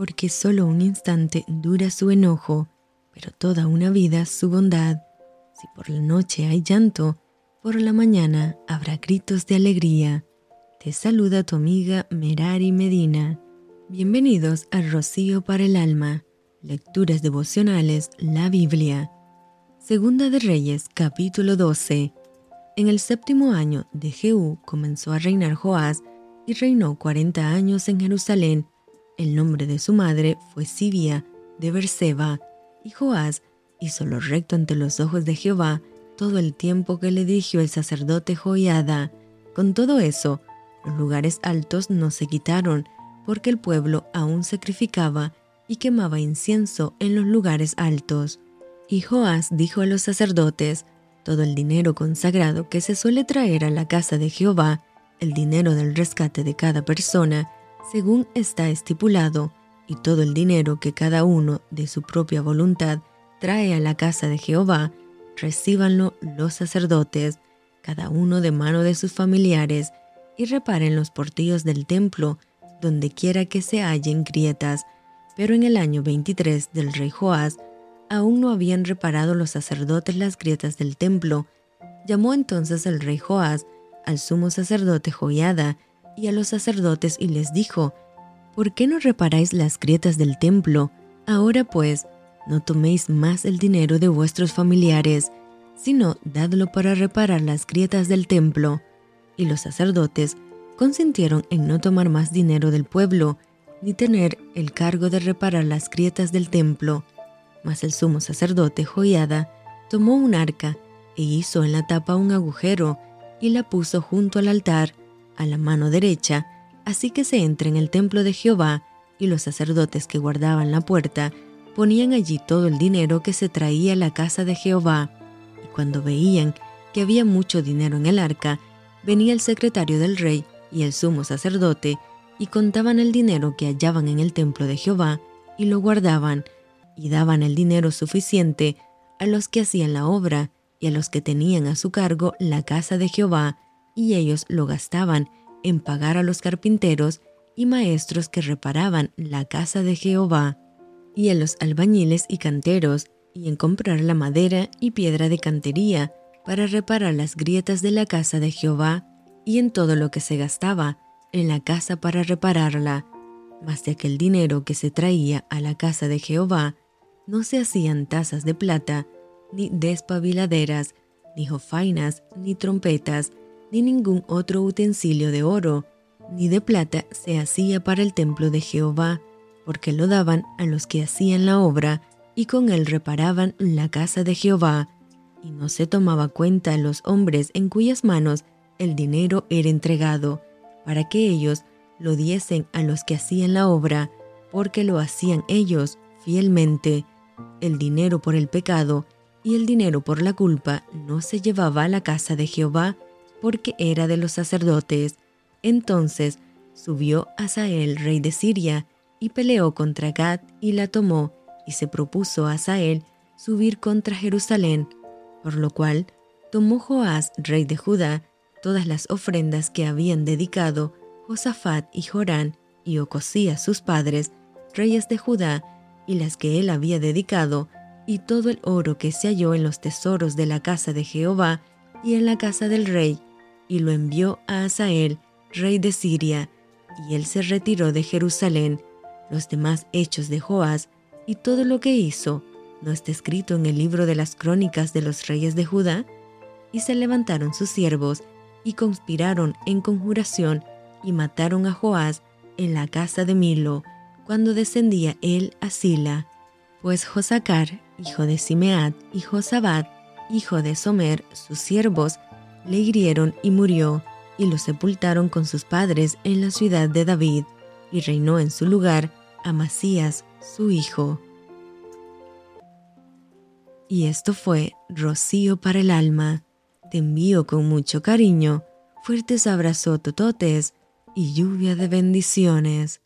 porque solo un instante dura su enojo, pero toda una vida su bondad. Si por la noche hay llanto, por la mañana habrá gritos de alegría. Te saluda tu amiga Merari Medina. Bienvenidos a Rocío para el Alma. Lecturas devocionales, la Biblia. Segunda de Reyes, capítulo 12. En el séptimo año de Jehú comenzó a reinar Joás y reinó cuarenta años en Jerusalén. El nombre de su madre fue Sibia de Berseba, y Joás hizo lo recto ante los ojos de Jehová todo el tiempo que le dirigió el sacerdote Joiada. Con todo eso, los lugares altos no se quitaron, porque el pueblo aún sacrificaba y quemaba incienso en los lugares altos. Y Joás dijo a los sacerdotes, todo el dinero consagrado que se suele traer a la casa de Jehová, el dinero del rescate de cada persona, según está estipulado, y todo el dinero que cada uno de su propia voluntad trae a la casa de Jehová, recíbanlo los sacerdotes, cada uno de mano de sus familiares, y reparen los portillos del templo donde quiera que se hallen grietas. Pero en el año 23 del rey Joás, aún no habían reparado los sacerdotes las grietas del templo. Llamó entonces el rey Joás al sumo sacerdote Joiada y a los sacerdotes y les dijo, ¿Por qué no reparáis las grietas del templo? Ahora pues, no toméis más el dinero de vuestros familiares, sino dadlo para reparar las grietas del templo. Y los sacerdotes consintieron en no tomar más dinero del pueblo, ni tener el cargo de reparar las grietas del templo. Mas el sumo sacerdote Joiada tomó un arca e hizo en la tapa un agujero y la puso junto al altar, a la mano derecha, así que se entra en el templo de Jehová, y los sacerdotes que guardaban la puerta ponían allí todo el dinero que se traía a la casa de Jehová. Y cuando veían que había mucho dinero en el arca, venía el secretario del rey y el sumo sacerdote, y contaban el dinero que hallaban en el templo de Jehová, y lo guardaban, y daban el dinero suficiente a los que hacían la obra, y a los que tenían a su cargo la casa de Jehová, y ellos lo gastaban en pagar a los carpinteros y maestros que reparaban la casa de Jehová, y a los albañiles y canteros, y en comprar la madera y piedra de cantería para reparar las grietas de la casa de Jehová y en todo lo que se gastaba en la casa para repararla, mas de aquel dinero que se traía a la casa de Jehová, no se hacían tazas de plata, ni despabiladeras, ni jofainas, ni trompetas, ni ningún otro utensilio de oro, ni de plata se hacía para el templo de Jehová, porque lo daban a los que hacían la obra, y con él reparaban la casa de Jehová, y no se tomaba cuenta los hombres en cuyas manos el dinero era entregado, para que ellos lo diesen a los que hacían la obra, porque lo hacían ellos fielmente. El dinero por el pecado y el dinero por la culpa no se llevaba a la casa de Jehová, porque era de los sacerdotes. Entonces subió Asael, rey de Siria, y peleó contra Gad y la tomó, y se propuso a Asael subir contra Jerusalén, por lo cual tomó Joás, rey de Judá, todas las ofrendas que habían dedicado Josafat y Jorán y Ocosías sus padres, reyes de Judá, y las que él había dedicado, y todo el oro que se halló en los tesoros de la casa de Jehová y en la casa del rey, y lo envió a Asael, rey de Siria, y él se retiró de Jerusalén. Los demás hechos de Joás y todo lo que hizo, ¿no está escrito en el libro de las crónicas de los reyes de Judá? Y se levantaron sus siervos y conspiraron en conjuración y mataron a Joás en la casa de Milo, cuando descendía él a Sila. Pues Josacar, hijo de Simeat, y Josabad, hijo de Somer, sus siervos, le hirieron y murió, y lo sepultaron con sus padres en la ciudad de David, y reinó en su lugar Amasías, su hijo. Y esto fue Rocío para el alma te envío con mucho cariño, fuertes abrazos tototes y lluvia de bendiciones.